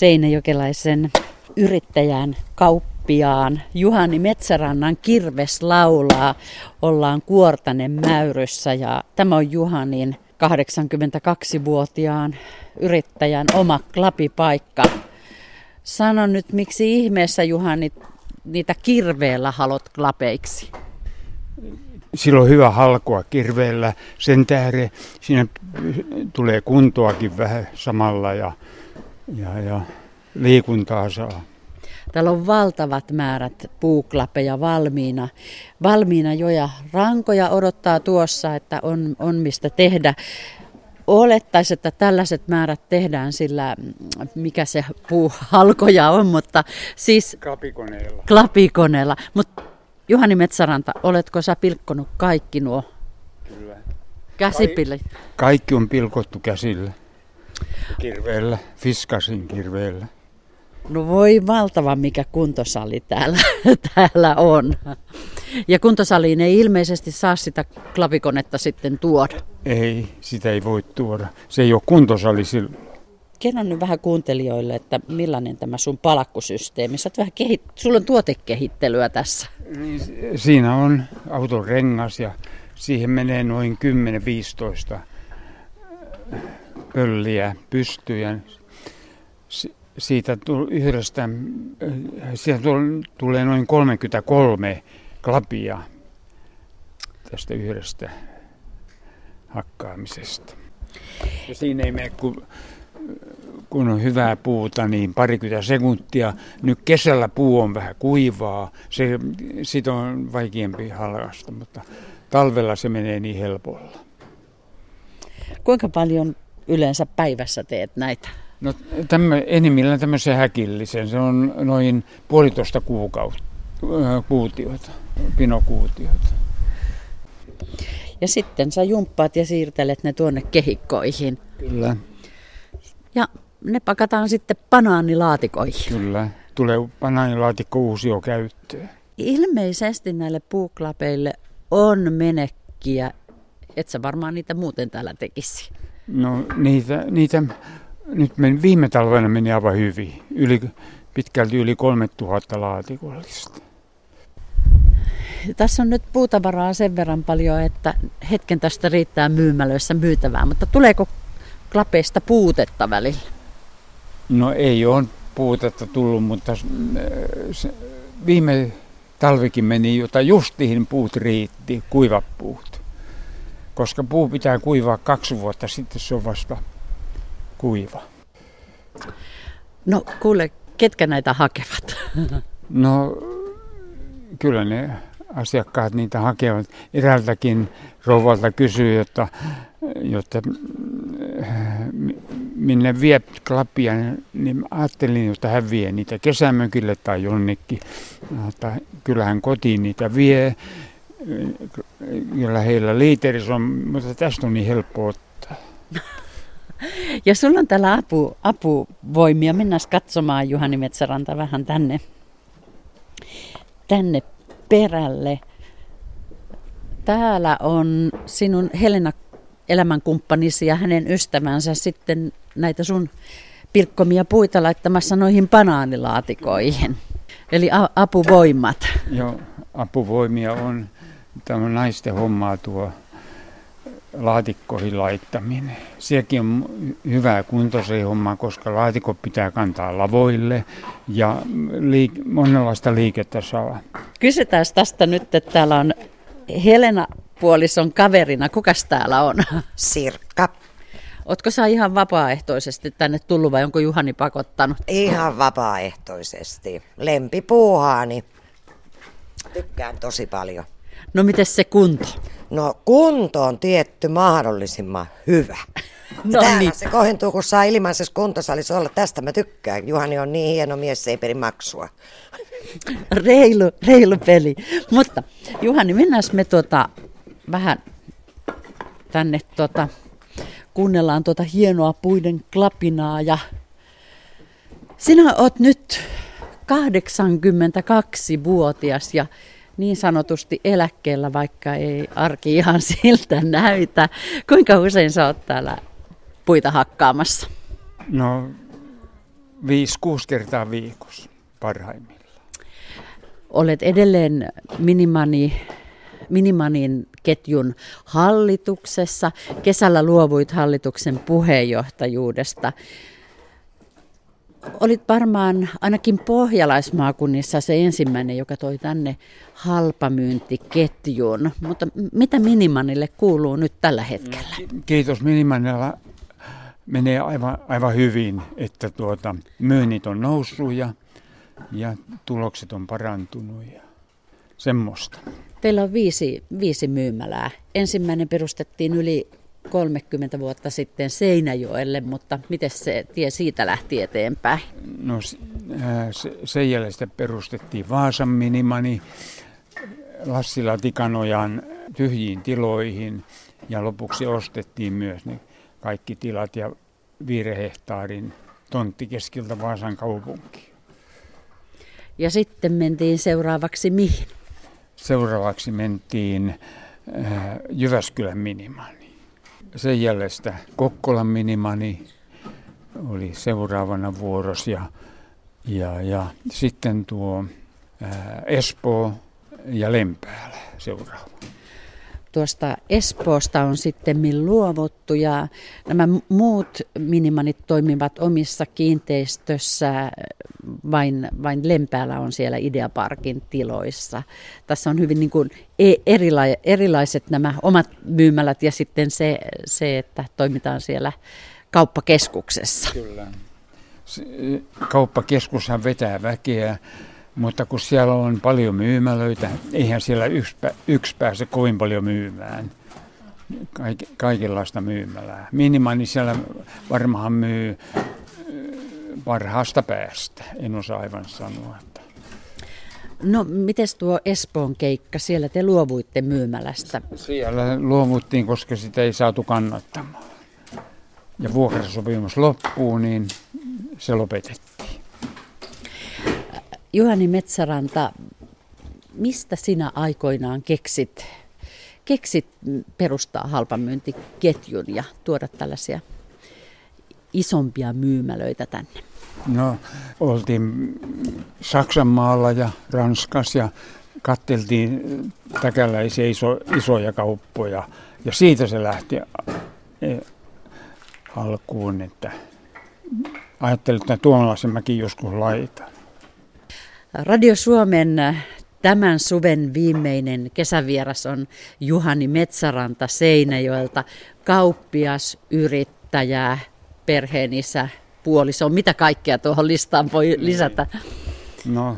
seinäjokelaisen yrittäjän kauppiaan Juhani Metsärannan kirves laulaa. Ollaan Kuortanen mäyryssä ja tämä on Juhanin 82-vuotiaan yrittäjän oma klapipaikka. Sano nyt, miksi ihmeessä Juhani niitä kirveellä halot klapeiksi? Silloin hyvä halkoa kirveellä. Sen tähden siinä tulee kuntoakin vähän samalla ja, ja, ja liikuntaa saa. Täällä on valtavat määrät puuklapeja valmiina. Valmiina jo ja rankoja odottaa tuossa, että on, on mistä tehdä. Olettaisi, että tällaiset määrät tehdään sillä, mikä se puuhalkoja on, mutta siis... Klapikoneella. Klapikoneella. Mutta Juhani Metsäranta, oletko sä pilkkonut kaikki nuo? Kyllä. Käsipille. Kaikki on pilkottu käsillä. Kirveellä, fiskasin kirveellä. No voi valtava mikä kuntosali täällä, täällä on. Ja kuntosaliin ei ilmeisesti saa sitä klavikonetta sitten tuoda. Ei, sitä ei voi tuoda. Se ei ole kuntosali silloin. Kerro nyt vähän kuuntelijoille, että millainen tämä sun palkkusysteemi. Sä vähän kehit... Sulla on tuotekehittelyä tässä. Niin, siinä on auton rengas ja siihen menee noin 10-15 pölliä pystyyn siitä yhdestä, siitä tulee noin 33 klapia tästä yhdestä hakkaamisesta. Ja siinä ei mene, kun, kun on hyvää puuta, niin parikymmentä sekuntia. Nyt kesällä puu on vähän kuivaa, se, siitä on vaikeampi halkasta, mutta talvella se menee niin helpolla. Kuinka paljon yleensä päivässä teet näitä? No tämmö, enimmillään tämmöisen häkillisen. Se on noin puolitoista kuukautta, äh, kuutiota, pinokuutiota. Ja sitten sä jumppaat ja siirtelet ne tuonne kehikkoihin. Kyllä. Ja ne pakataan sitten banaanilaatikoihin. Kyllä. Tulee banaanilaatikko uusio käyttöön. Ilmeisesti näille puuklapeille on menekkiä. Et sä varmaan niitä muuten täällä tekisi. No niitä, niitä nyt meni, viime talvena meni aivan hyvin. Yli, pitkälti yli 3000 laatikollista. Tässä on nyt puutavaraa sen verran paljon, että hetken tästä riittää myymälöissä myytävää, mutta tuleeko klapeista puutetta välillä? No ei ole puutetta tullut, mutta se, viime talvikin meni, jota justiin puut riitti, kuivat puut. Koska puu pitää kuivaa kaksi vuotta, sitten se on vasta kuiva. No kuule, ketkä näitä hakevat? No kyllä ne asiakkaat niitä hakevat. Eräältäkin rouvalta kysyy, jotta, jotta minne vie klappia, niin ajattelin, että hän vie niitä kesämökille tai jonnekin. Mutta kyllähän kotiin niitä vie. Kyllä heillä liiteris on, mutta tästä on niin helppo ottaa. Ja sulla on täällä apu, apuvoimia. Mennään katsomaan Juhani Metsäranta vähän tänne, tänne perälle. Täällä on sinun Helena elämänkumppanisi ja hänen ystävänsä sitten näitä sun pilkkomia puita laittamassa noihin banaanilaatikoihin. Eli a- apuvoimat. Joo, apuvoimia on. Tämä naisten hommaa tuo laatikkoihin laittaminen. Sielläkin on hyvää kuntoisen homma, koska laatikko pitää kantaa lavoille ja liik- monenlaista liikettä saa. Kysytään tästä nyt, että täällä on Helena puolison kaverina. Kukas täällä on? Sirkka. Ootko sä ihan vapaaehtoisesti tänne tullut vai onko Juhani pakottanut? Ihan vapaaehtoisesti. Lempipuuhaani. Tykkään tosi paljon. No miten se kunto? No kunto on tietty mahdollisimman hyvä. No Täällä niin. se kohentuu, kun saa ilmaisessa kuntosalissa olla. Tästä mä tykkään. Juhani on niin hieno mies, se ei peri maksua. Reilu, reilu peli. Mutta Juhani, mennään me tuota, vähän tänne tuota, kuunnellaan tuota hienoa puiden klapinaa ja sinä oot nyt 82-vuotias ja niin sanotusti eläkkeellä, vaikka ei arki ihan siltä näytä. Kuinka usein sä oot täällä puita hakkaamassa? No Viisi, kuusi kertaa viikossa parhaimmillaan. Olet edelleen Minimani, Minimanin ketjun hallituksessa. Kesällä luovuit hallituksen puheenjohtajuudesta. Olit varmaan ainakin pohjalaismaakunnissa se ensimmäinen, joka toi tänne halpamyyntiketjun. Mutta mitä Minimanille kuuluu nyt tällä hetkellä? Kiitos Minimanilla menee aivan, aivan hyvin, että tuota, myynnit on noussut ja, ja tulokset on parantunut ja semmoista. Teillä on viisi, viisi myymälää. Ensimmäinen perustettiin yli 30 vuotta sitten Seinäjoelle, mutta miten se tie siitä lähti eteenpäin? No äh, sen jälkeen perustettiin Vaasan minimani Lassila Tikanojan tyhjiin tiloihin ja lopuksi ostettiin myös ne kaikki tilat ja viiden hehtaarin tontti keskiltä Vaasan kaupunkiin. Ja sitten mentiin seuraavaksi mihin? Seuraavaksi mentiin äh, Jyväskylän minimani. Sen jäljestä Kokkolan minimani oli seuraavana vuoros ja, ja, ja sitten tuo äh, Espoo ja Lempäälä seuraava tuosta Espoosta on sitten luovuttu ja nämä muut minimanit toimivat omissa kiinteistössä, vain, vain Lempäällä on siellä Ideaparkin tiloissa. Tässä on hyvin niin kuin e, erila- erilaiset nämä omat myymälät ja sitten se, se, että toimitaan siellä kauppakeskuksessa. Kyllä. Kauppakeskushan vetää väkeä mutta kun siellä on paljon myymälöitä, eihän siellä yksi, yksi pääse kovin paljon myymään. Kaik, kaikenlaista myymälää. Minimani siellä varmaan myy parhaasta päästä, en osaa aivan sanoa. Että. No, miten tuo Espoon keikka, siellä te luovuitte myymälästä? Siellä luovuttiin, koska sitä ei saatu kannattamaan. Ja vuokrasopimus loppuu, niin se lopetettiin. Juhani Metsäranta, mistä sinä aikoinaan keksit, keksit perustaa halpamyyntiketjun ja tuoda tällaisia isompia myymälöitä tänne? No, oltiin Saksan maalla ja Ranskassa ja katteltiin täkäläisiä iso, isoja kauppoja. Ja siitä se lähti alkuun, että ajattelin, että tuollaisen mäkin joskus laitan. Radio Suomen äh, tämän suven viimeinen kesävieras on Juhani Metsäranta Seinäjoelta, kauppias, yrittäjä, perheenisä, puoliso. Mitä kaikkea tuohon listaan voi niin. lisätä? No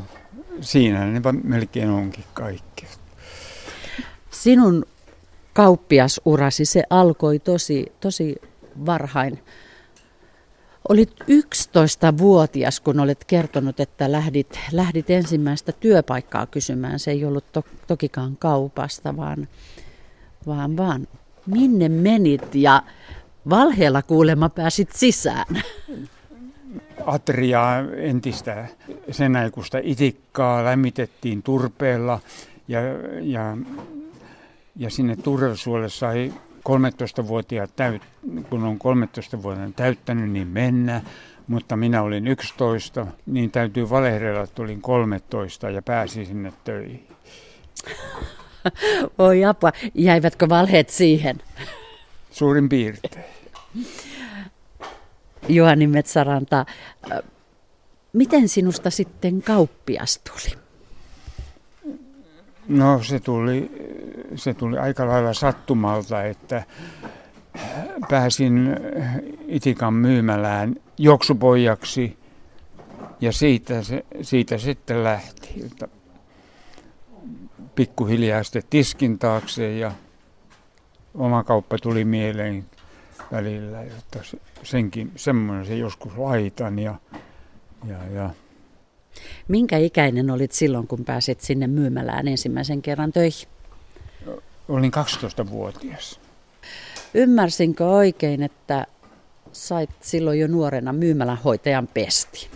siinä ne melkein onkin kaikki. Sinun kauppiasurasi, se alkoi tosi, tosi varhain. Olit 11-vuotias, kun olet kertonut, että lähdit, lähdit ensimmäistä työpaikkaa kysymään. Se ei ollut to, tokikaan kaupasta, vaan, vaan, vaan minne menit ja valheella kuulemma pääsit sisään. Atriaa entistä sen aikuista itikkaa lämmitettiin turpeella ja, ja, ja sinne turvesuolle sai 13-vuotiaat, täyt, kun on 13 vuotta täyttänyt, niin mennä. Mutta minä olin 11, niin täytyy valehdella, että olin 13 ja pääsin sinne töihin. Voi apua, jäivätkö valheet siihen? Suurin piirtein. Juhani Metsäranta, miten sinusta sitten kauppias tuli? No se tuli, se tuli aika lailla sattumalta, että pääsin Itikan myymälään joksupojaksi ja siitä, se, siitä sitten lähti. Pikkuhiljaa sitten tiskin taakse ja oma kauppa tuli mieleen välillä, että senkin, semmoinen se joskus laitan ja, ja, ja Minkä ikäinen olit silloin, kun pääsit sinne myymälään ensimmäisen kerran töihin? Olin 12-vuotias. Ymmärsinkö oikein, että sait silloin jo nuorena myymälänhoitajan pesti?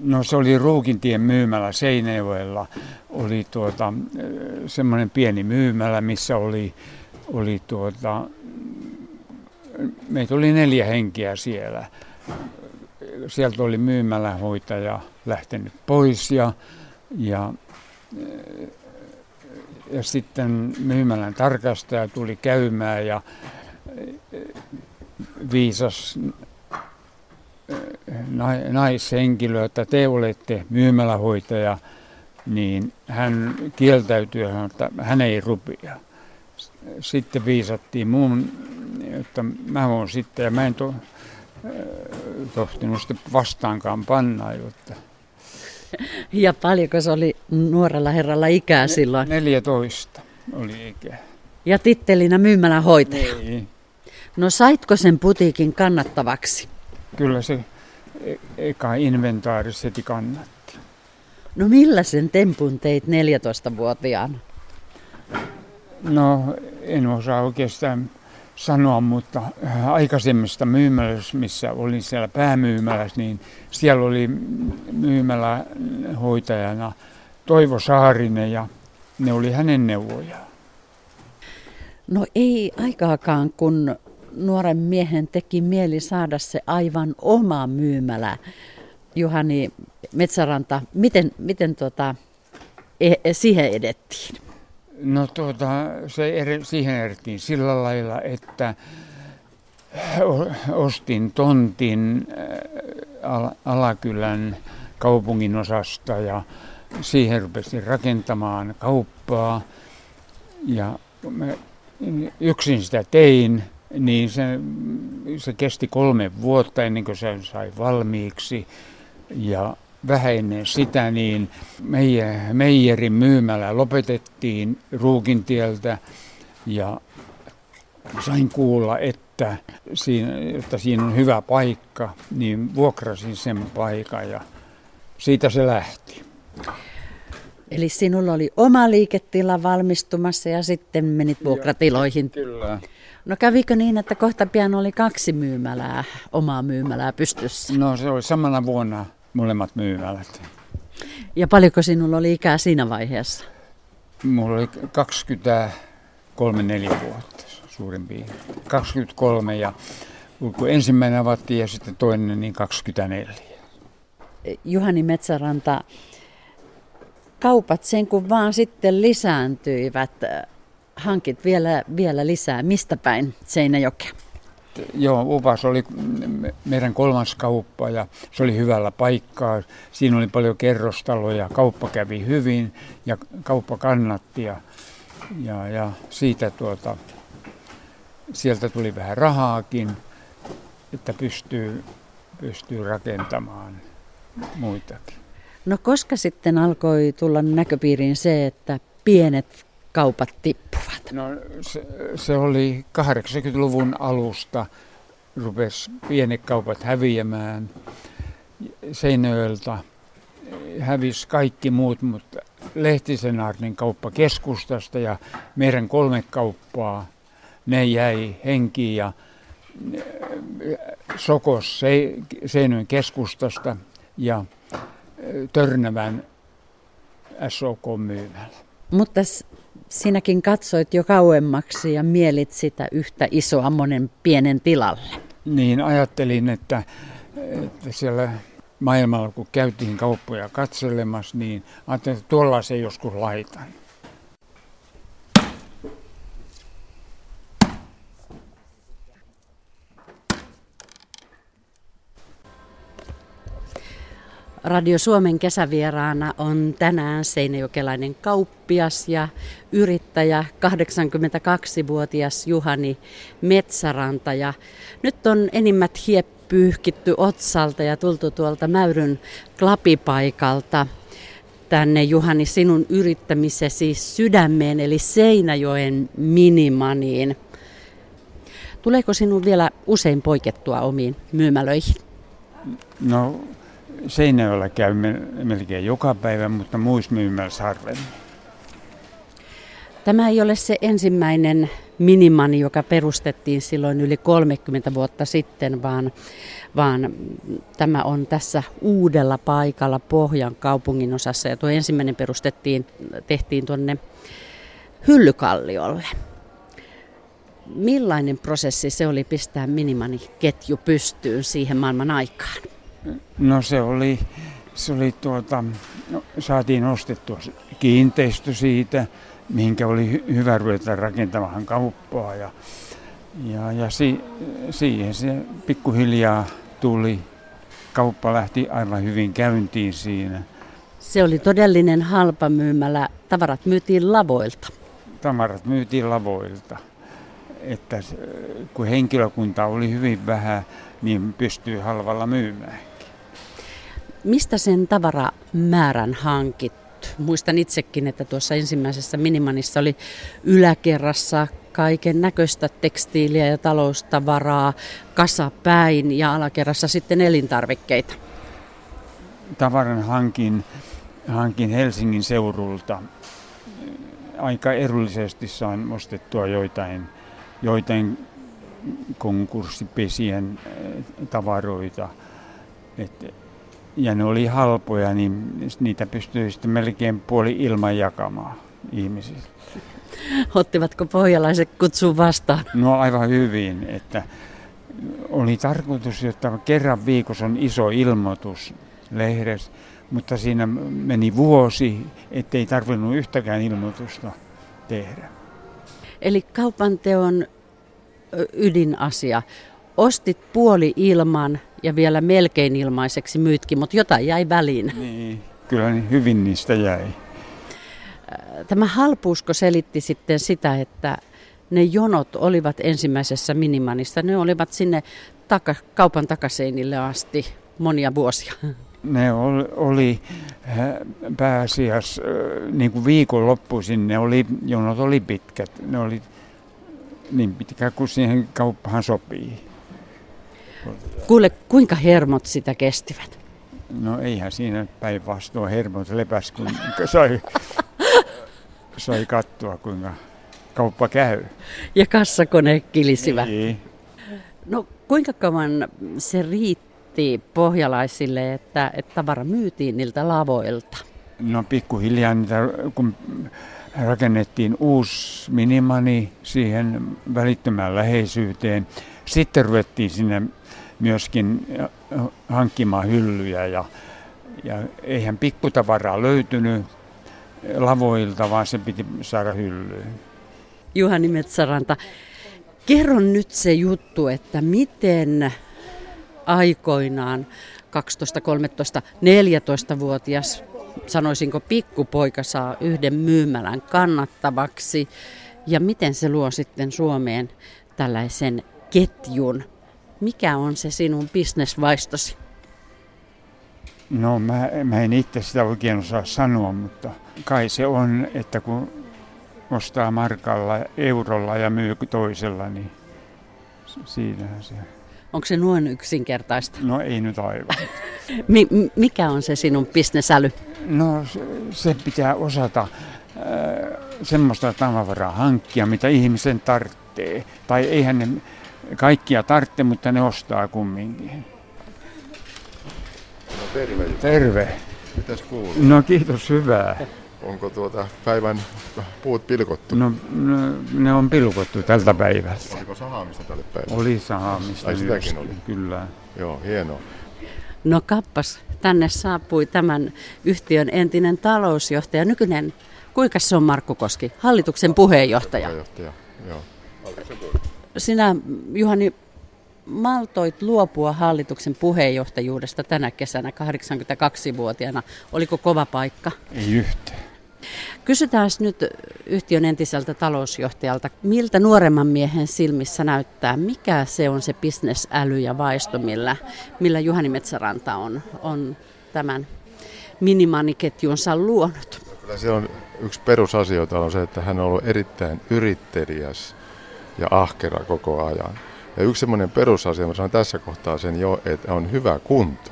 No se oli Ruukintien myymälä Seinäjoella. Oli tuota, semmoinen pieni myymälä, missä oli, oli tuota, meitä oli neljä henkeä siellä sieltä oli myymälähoitaja lähtenyt pois ja, ja, ja sitten myymälän tarkastaja tuli käymään ja viisas naishenkilö, että te olette myymälähoitaja, niin hän kieltäytyi ja sanoi, että hän ei rupia. Sitten viisattiin muun, että mä voin sitten, ja mä en to, tohtinut sitten vastaankaan panna. Jotta. Ja paljonko se oli nuorella herralla ikää ne, silloin? 14 oli ikää. Ja tittelinä myymälä hoitaja? Niin. No saitko sen putiikin kannattavaksi? Kyllä se e- eka inventaaris heti kannatti. No millä sen tempun teit 14-vuotiaana? No en osaa oikeastaan sanoa, mutta äh, aikaisemmista myymälässä, missä olin siellä päämyymälässä, niin siellä oli myymälähoitajana Toivo Saarinen ja ne oli hänen neuvojaan. No ei aikaakaan, kun nuoren miehen teki mieli saada se aivan oma myymälä. Juhani Metsäranta, miten, miten e, siihen edettiin? No tuota, se eri, siihen erettiin sillä lailla, että ostin tontin äh, Alakylän kaupungin osasta ja siihen rupesin rakentamaan kauppaa. Ja yksin sitä tein, niin se, se kesti kolme vuotta ennen kuin sen sai valmiiksi. Ja vähän ennen sitä niin Meijerin myymälä lopetettiin Ruukintieltä ja sain kuulla, että siinä, että siinä on hyvä paikka, niin vuokrasin sen paikan ja siitä se lähti. Eli sinulla oli oma liiketila valmistumassa ja sitten menit vuokratiloihin. Ja, kyllä. No kävikö niin, että kohta pian oli kaksi myymälää, omaa myymälää pystyssä? No se oli samana vuonna molemmat myymälät. Ja paljonko sinulla oli ikää siinä vaiheessa? Mulla oli 23-4 vuotta suurin piirtein. 23 ja kun ensimmäinen avattiin ja sitten toinen niin 24. Juhani Metsäranta, kaupat sen kun vaan sitten lisääntyivät, hankit vielä, vielä lisää. Mistä päin Seinäjokea? Joo, Upas oli meidän kolmas kauppa ja se oli hyvällä paikkaa. Siinä oli paljon kerrostaloja, kauppa kävi hyvin ja kauppa kannatti ja, ja, ja siitä tuota, sieltä tuli vähän rahaakin, että pystyy, pystyy rakentamaan muitakin. No koska sitten alkoi tulla näköpiiriin se, että pienet kaupat tippuvat? No se, se oli 80-luvun alusta, rupesi pienet kaupat häviämään Seinööltä. Hävisi kaikki muut, mutta Lehtisen Arnin kauppa keskustasta ja meidän kolme kauppaa, ne jäi henkiin ja Sokos Seinöön keskustasta ja Törnävän SOK myymällä. Mutta sinäkin katsoit jo kauemmaksi ja mielit sitä yhtä isoa monen pienen tilalle. Niin, ajattelin, että, että siellä maailmalla kun käytiin kauppoja katselemassa, niin ajattelin, että tuolla se joskus laitan. Radio Suomen kesävieraana on tänään seinäjokelainen kauppias ja yrittäjä 82-vuotias Juhani Metsäranta. Ja nyt on enimmät hiep pyyhkitty otsalta ja tultu tuolta Mäyryn klapipaikalta tänne Juhani sinun yrittämisesi sydämeen eli Seinäjoen minimaniin. Tuleeko sinun vielä usein poikettua omiin myymälöihin? No Seinäjoella käy melkein joka päivä, mutta muissa myymällä harvemmin. Tämä ei ole se ensimmäinen minimani, joka perustettiin silloin yli 30 vuotta sitten, vaan, vaan tämä on tässä uudella paikalla Pohjan kaupungin osassa. Ja tuo ensimmäinen perustettiin, tehtiin tuonne Hyllykalliolle. Millainen prosessi se oli pistää minimani ketju pystyyn siihen maailman aikaan? No se oli, se oli tuota, no, saatiin ostettua kiinteistö siitä, mihinkä oli hy- hyvä ruveta rakentamaan kauppaa ja, ja, ja si, siihen se pikkuhiljaa tuli. Kauppa lähti aivan hyvin käyntiin siinä. Se oli todellinen halpa myymälä. Tavarat myytiin lavoilta. Tavarat myytiin lavoilta. Että kun henkilökunta oli hyvin vähän, niin pystyi halvalla myymään. Mistä sen tavaramäärän hankit? Muistan itsekin, että tuossa ensimmäisessä Minimanissa oli yläkerrassa kaiken näköistä tekstiiliä ja taloustavaraa kasapäin ja alakerrassa sitten elintarvikkeita. Tavaran hankin, hankin Helsingin seurulta. Aika edullisesti sain ostettua joitain, joitain konkurssipesien eh, tavaroita. Et, ja ne oli halpoja, niin niitä pystyi sitten melkein puoli ilman jakamaan ihmisille. Ottivatko pohjalaiset kutsun vastaan? No aivan hyvin, että oli tarkoitus, että kerran viikossa on iso ilmoitus lehdessä, mutta siinä meni vuosi, ettei tarvinnut yhtäkään ilmoitusta tehdä. Eli kaupan teon ydinasia. Ostit puoli ilman ja vielä melkein ilmaiseksi myytkin, mutta jotain jäi väliin. Niin, kyllä niin hyvin niistä jäi. Tämä halpuusko selitti sitten sitä, että ne jonot olivat ensimmäisessä minimanissa. Ne olivat sinne taka, kaupan takaseinille asti monia vuosia. Ne oli, oli pääasiassa niin kuin viikonloppuisin, ne oli, jonot oli pitkät. Ne oli niin pitkä kuin siihen kauppahan sopii. Kuule, kuinka hermot sitä kestivät? No eihän siinä päinvastoin hermot lepäs, kun sai, sai katsoa, kuinka kauppa käy. Ja kassakone kilisivät. Niin. No kuinka kauan se riitti pohjalaisille, että, että tavara myytiin niiltä lavoilta? No pikkuhiljaa niitä, kun rakennettiin uusi minimani siihen välittömään läheisyyteen. Sitten ruvettiin sinne myöskin hankkimaan hyllyjä ja, ja eihän pikkutavaraa löytynyt lavoilta, vaan se piti saada hyllyyn. Juhani Metsäranta, kerro nyt se juttu, että miten aikoinaan 12, 13, 14-vuotias sanoisinko pikkupoika saa yhden myymälän kannattavaksi ja miten se luo sitten Suomeen tällaisen ketjun. Mikä on se sinun bisnesvaistosi? No mä, mä en itse sitä oikein osaa sanoa, mutta kai se on, että kun ostaa markalla, eurolla ja myy toisella, niin siinähän se Onko se noin yksinkertaista? No ei nyt aivan. Mi- mikä on se sinun bisnesäly? No se, se pitää osata äh, semmoista tavaraa hankkia, mitä ihmisen tarvitsee. Tai eihän ne kaikkia tarvitse, mutta ne ostaa kumminkin. No terve. Terve. Mitäs kuuluu? No kiitos, hyvää. Onko tuota päivän puut pilkottu? No, no ne on pilkottu tältä päivältä. Oliko sahaamista tälle päivälle? Oli sahaamista Ai sitäkin oli? Kyllä. Joo, hienoa. No kappas, tänne saapui tämän yhtiön entinen talousjohtaja, nykyinen, kuinka se on Markku Koski, hallituksen puheenjohtaja. Puheenjohtaja, joo. Sinä, Juhani, maltoit luopua hallituksen puheenjohtajuudesta tänä kesänä 82-vuotiaana. Oliko kova paikka? Ei yhtään. Kysytään nyt yhtiön entiseltä talousjohtajalta, miltä nuoremman miehen silmissä näyttää, mikä se on se bisnesäly ja vaisto, millä, millä Juhani Metsäranta on, on tämän minimaniketjunsa luonut? Kyllä se on yksi perusasioita on se, että hän on ollut erittäin yrittelijäs ja ahkera koko ajan. Ja yksi semmoinen perusasia, mä sanon tässä kohtaa sen jo, että on hyvä kunto.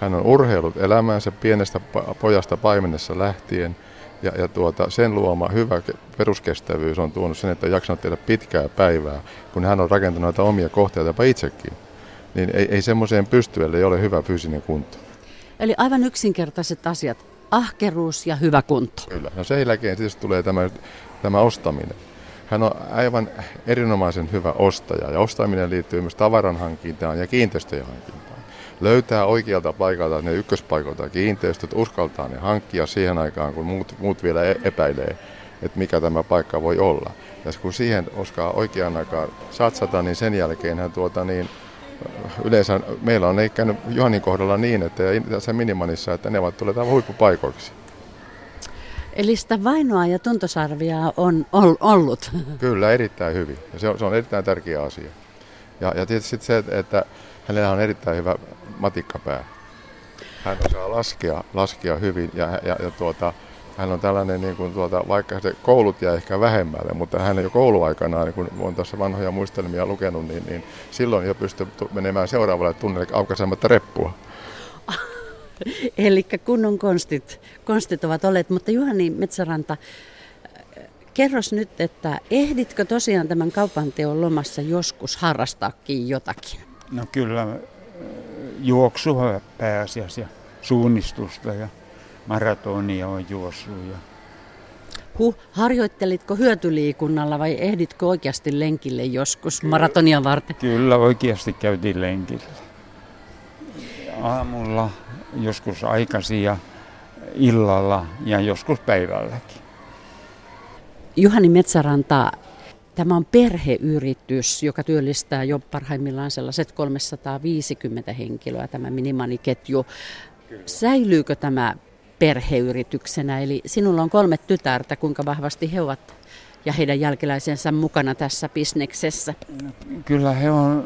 Hän on urheilut elämäänsä pienestä pojasta paimenessa lähtien ja, ja tuota, sen luoma hyvä peruskestävyys on tuonut sen, että on jaksanut tehdä pitkää päivää, kun hän on rakentanut näitä omia kohteita jopa itsekin. Niin ei, ei semmoiseen pysty, ellei ole hyvä fyysinen kunto. Eli aivan yksinkertaiset asiat. Ahkeruus ja hyvä kunto. Kyllä. No sen jälkeen tietysti tulee tämä, tämä ostaminen. Hän on aivan erinomaisen hyvä ostaja ja ostaminen liittyy myös tavaran hankintaan ja kiinteistöjen hankintaan. löytää oikealta paikalta ne ykköspaikalta kiinteistöt, uskaltaa ne hankkia siihen aikaan, kun muut, muut vielä e- epäilee, että mikä tämä paikka voi olla. Ja kun siihen oskaa oikean aikaan satsata, niin sen jälkeen hän tuota niin, yleensä meillä on käynyt Johanin kohdalla niin, että tässä minimanissa, että ne ovat tulleet huippupaikoiksi. Eli sitä vainoa ja tuntosarvia on ollut. Kyllä, erittäin hyvin. Ja se on, se on erittäin tärkeä asia. Ja, ja tietysti se, että hänellä on erittäin hyvä matikkapää. Hän osaa laskea, laskea hyvin ja, ja, ja tuota, hän on tällainen, niin kuin tuota, vaikka se koulut jää ehkä vähemmälle, mutta hän jo kouluaikana, niin kun on tuossa vanhoja muistelmia lukenut, niin, niin silloin jo pystyy menemään seuraavalle tunnelle aukaisematta reppua. Eli kunnon konstit, konstit ovat olleet, mutta Juhani Metsäranta, kerros nyt, että ehditkö tosiaan tämän kaupanteon lomassa joskus harrastaakin jotakin? No kyllä juoksua pääasiassa ja suunnistusta ja maratonia on juossut. Ja... Huh, harjoittelitko hyötyliikunnalla vai ehditkö oikeasti lenkille joskus maratonia varten? Kyllä oikeasti käytiin lenkillä. Aamulla, joskus aikaisin ja illalla ja joskus päivälläkin. Juhani Metsäranta, tämä on perheyritys, joka työllistää jo parhaimmillaan sellaiset 350 henkilöä, tämä minimaniketju. Säilyykö tämä perheyrityksenä? Eli sinulla on kolme tytärtä, kuinka vahvasti he ovat ja heidän jälkeläisensä mukana tässä bisneksessä? Kyllä he on,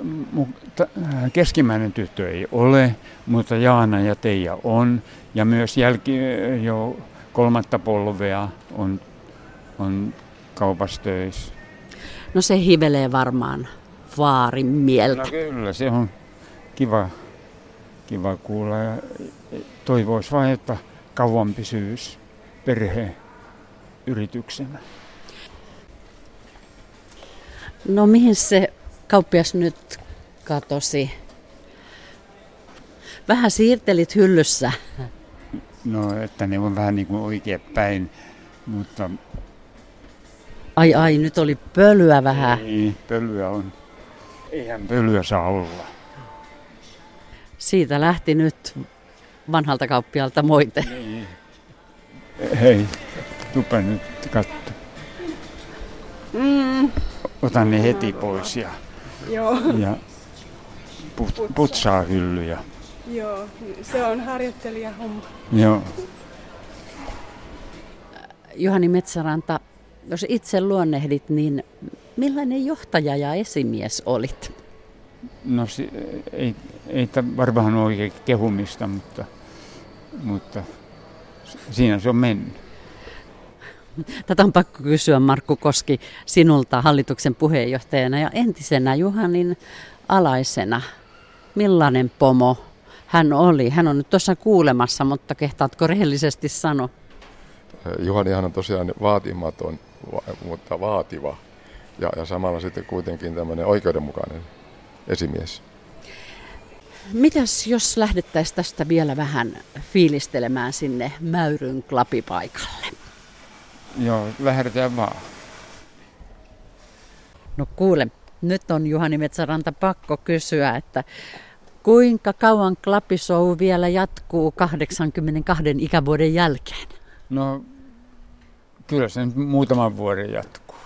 keskimmäinen tyttö ei ole, mutta Jaana ja Teija on. Ja myös jälki, jo kolmatta polvea on, on kaupassa töissä. No se hivelee varmaan vaarin mieltä. No kyllä, se on kiva, kiva kuulla. Ja toivoisi vain, että kauan pysyisi perheyrityksenä. No mihin se kauppias nyt katosi? Vähän siirtelit hyllyssä. No, että ne on vähän niin kuin oikein päin, mutta... Ai ai, nyt oli pölyä vähän. Ei, pölyä on. Eihän pölyä saa olla. Siitä lähti nyt vanhalta kauppialta moite. Niin. Hei, tupa nyt katso. Mm. Otan ne heti pois ja, Joo. ja put, putsaa hyllyjä. Joo, se on harjoittelija homma. Joo. Juhani Metsäranta, jos itse luonnehdit, niin millainen johtaja ja esimies olit? No ei, ei varmaan oikein kehumista, mutta, mutta siinä se on mennyt. Tätä on pakko kysyä Markku Koski sinulta hallituksen puheenjohtajana ja entisenä Juhanin alaisena. Millainen pomo hän oli? Hän on nyt tuossa kuulemassa, mutta kehtaatko rehellisesti sanoa? Juhanihan on tosiaan vaatimaton, mutta vaativa ja, ja samalla sitten kuitenkin tämmöinen oikeudenmukainen esimies. Mitäs jos lähdettäisiin tästä vielä vähän fiilistelemään sinne Mäyryn klapipaikalle? Joo, lähdetään vaan. No kuule, nyt on Juhani Metsäranta pakko kysyä, että kuinka kauan klapisou vielä jatkuu 82 ikävuoden jälkeen? No kyllä se nyt muutaman vuoden jatkuu.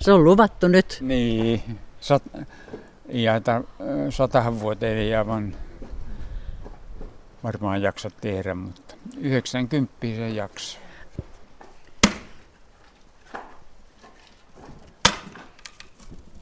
Se on luvattu nyt. Niin, sat, ja satahan vuoteen ei aivan varmaan jaksa tehdä, mutta 90 se jaksaa.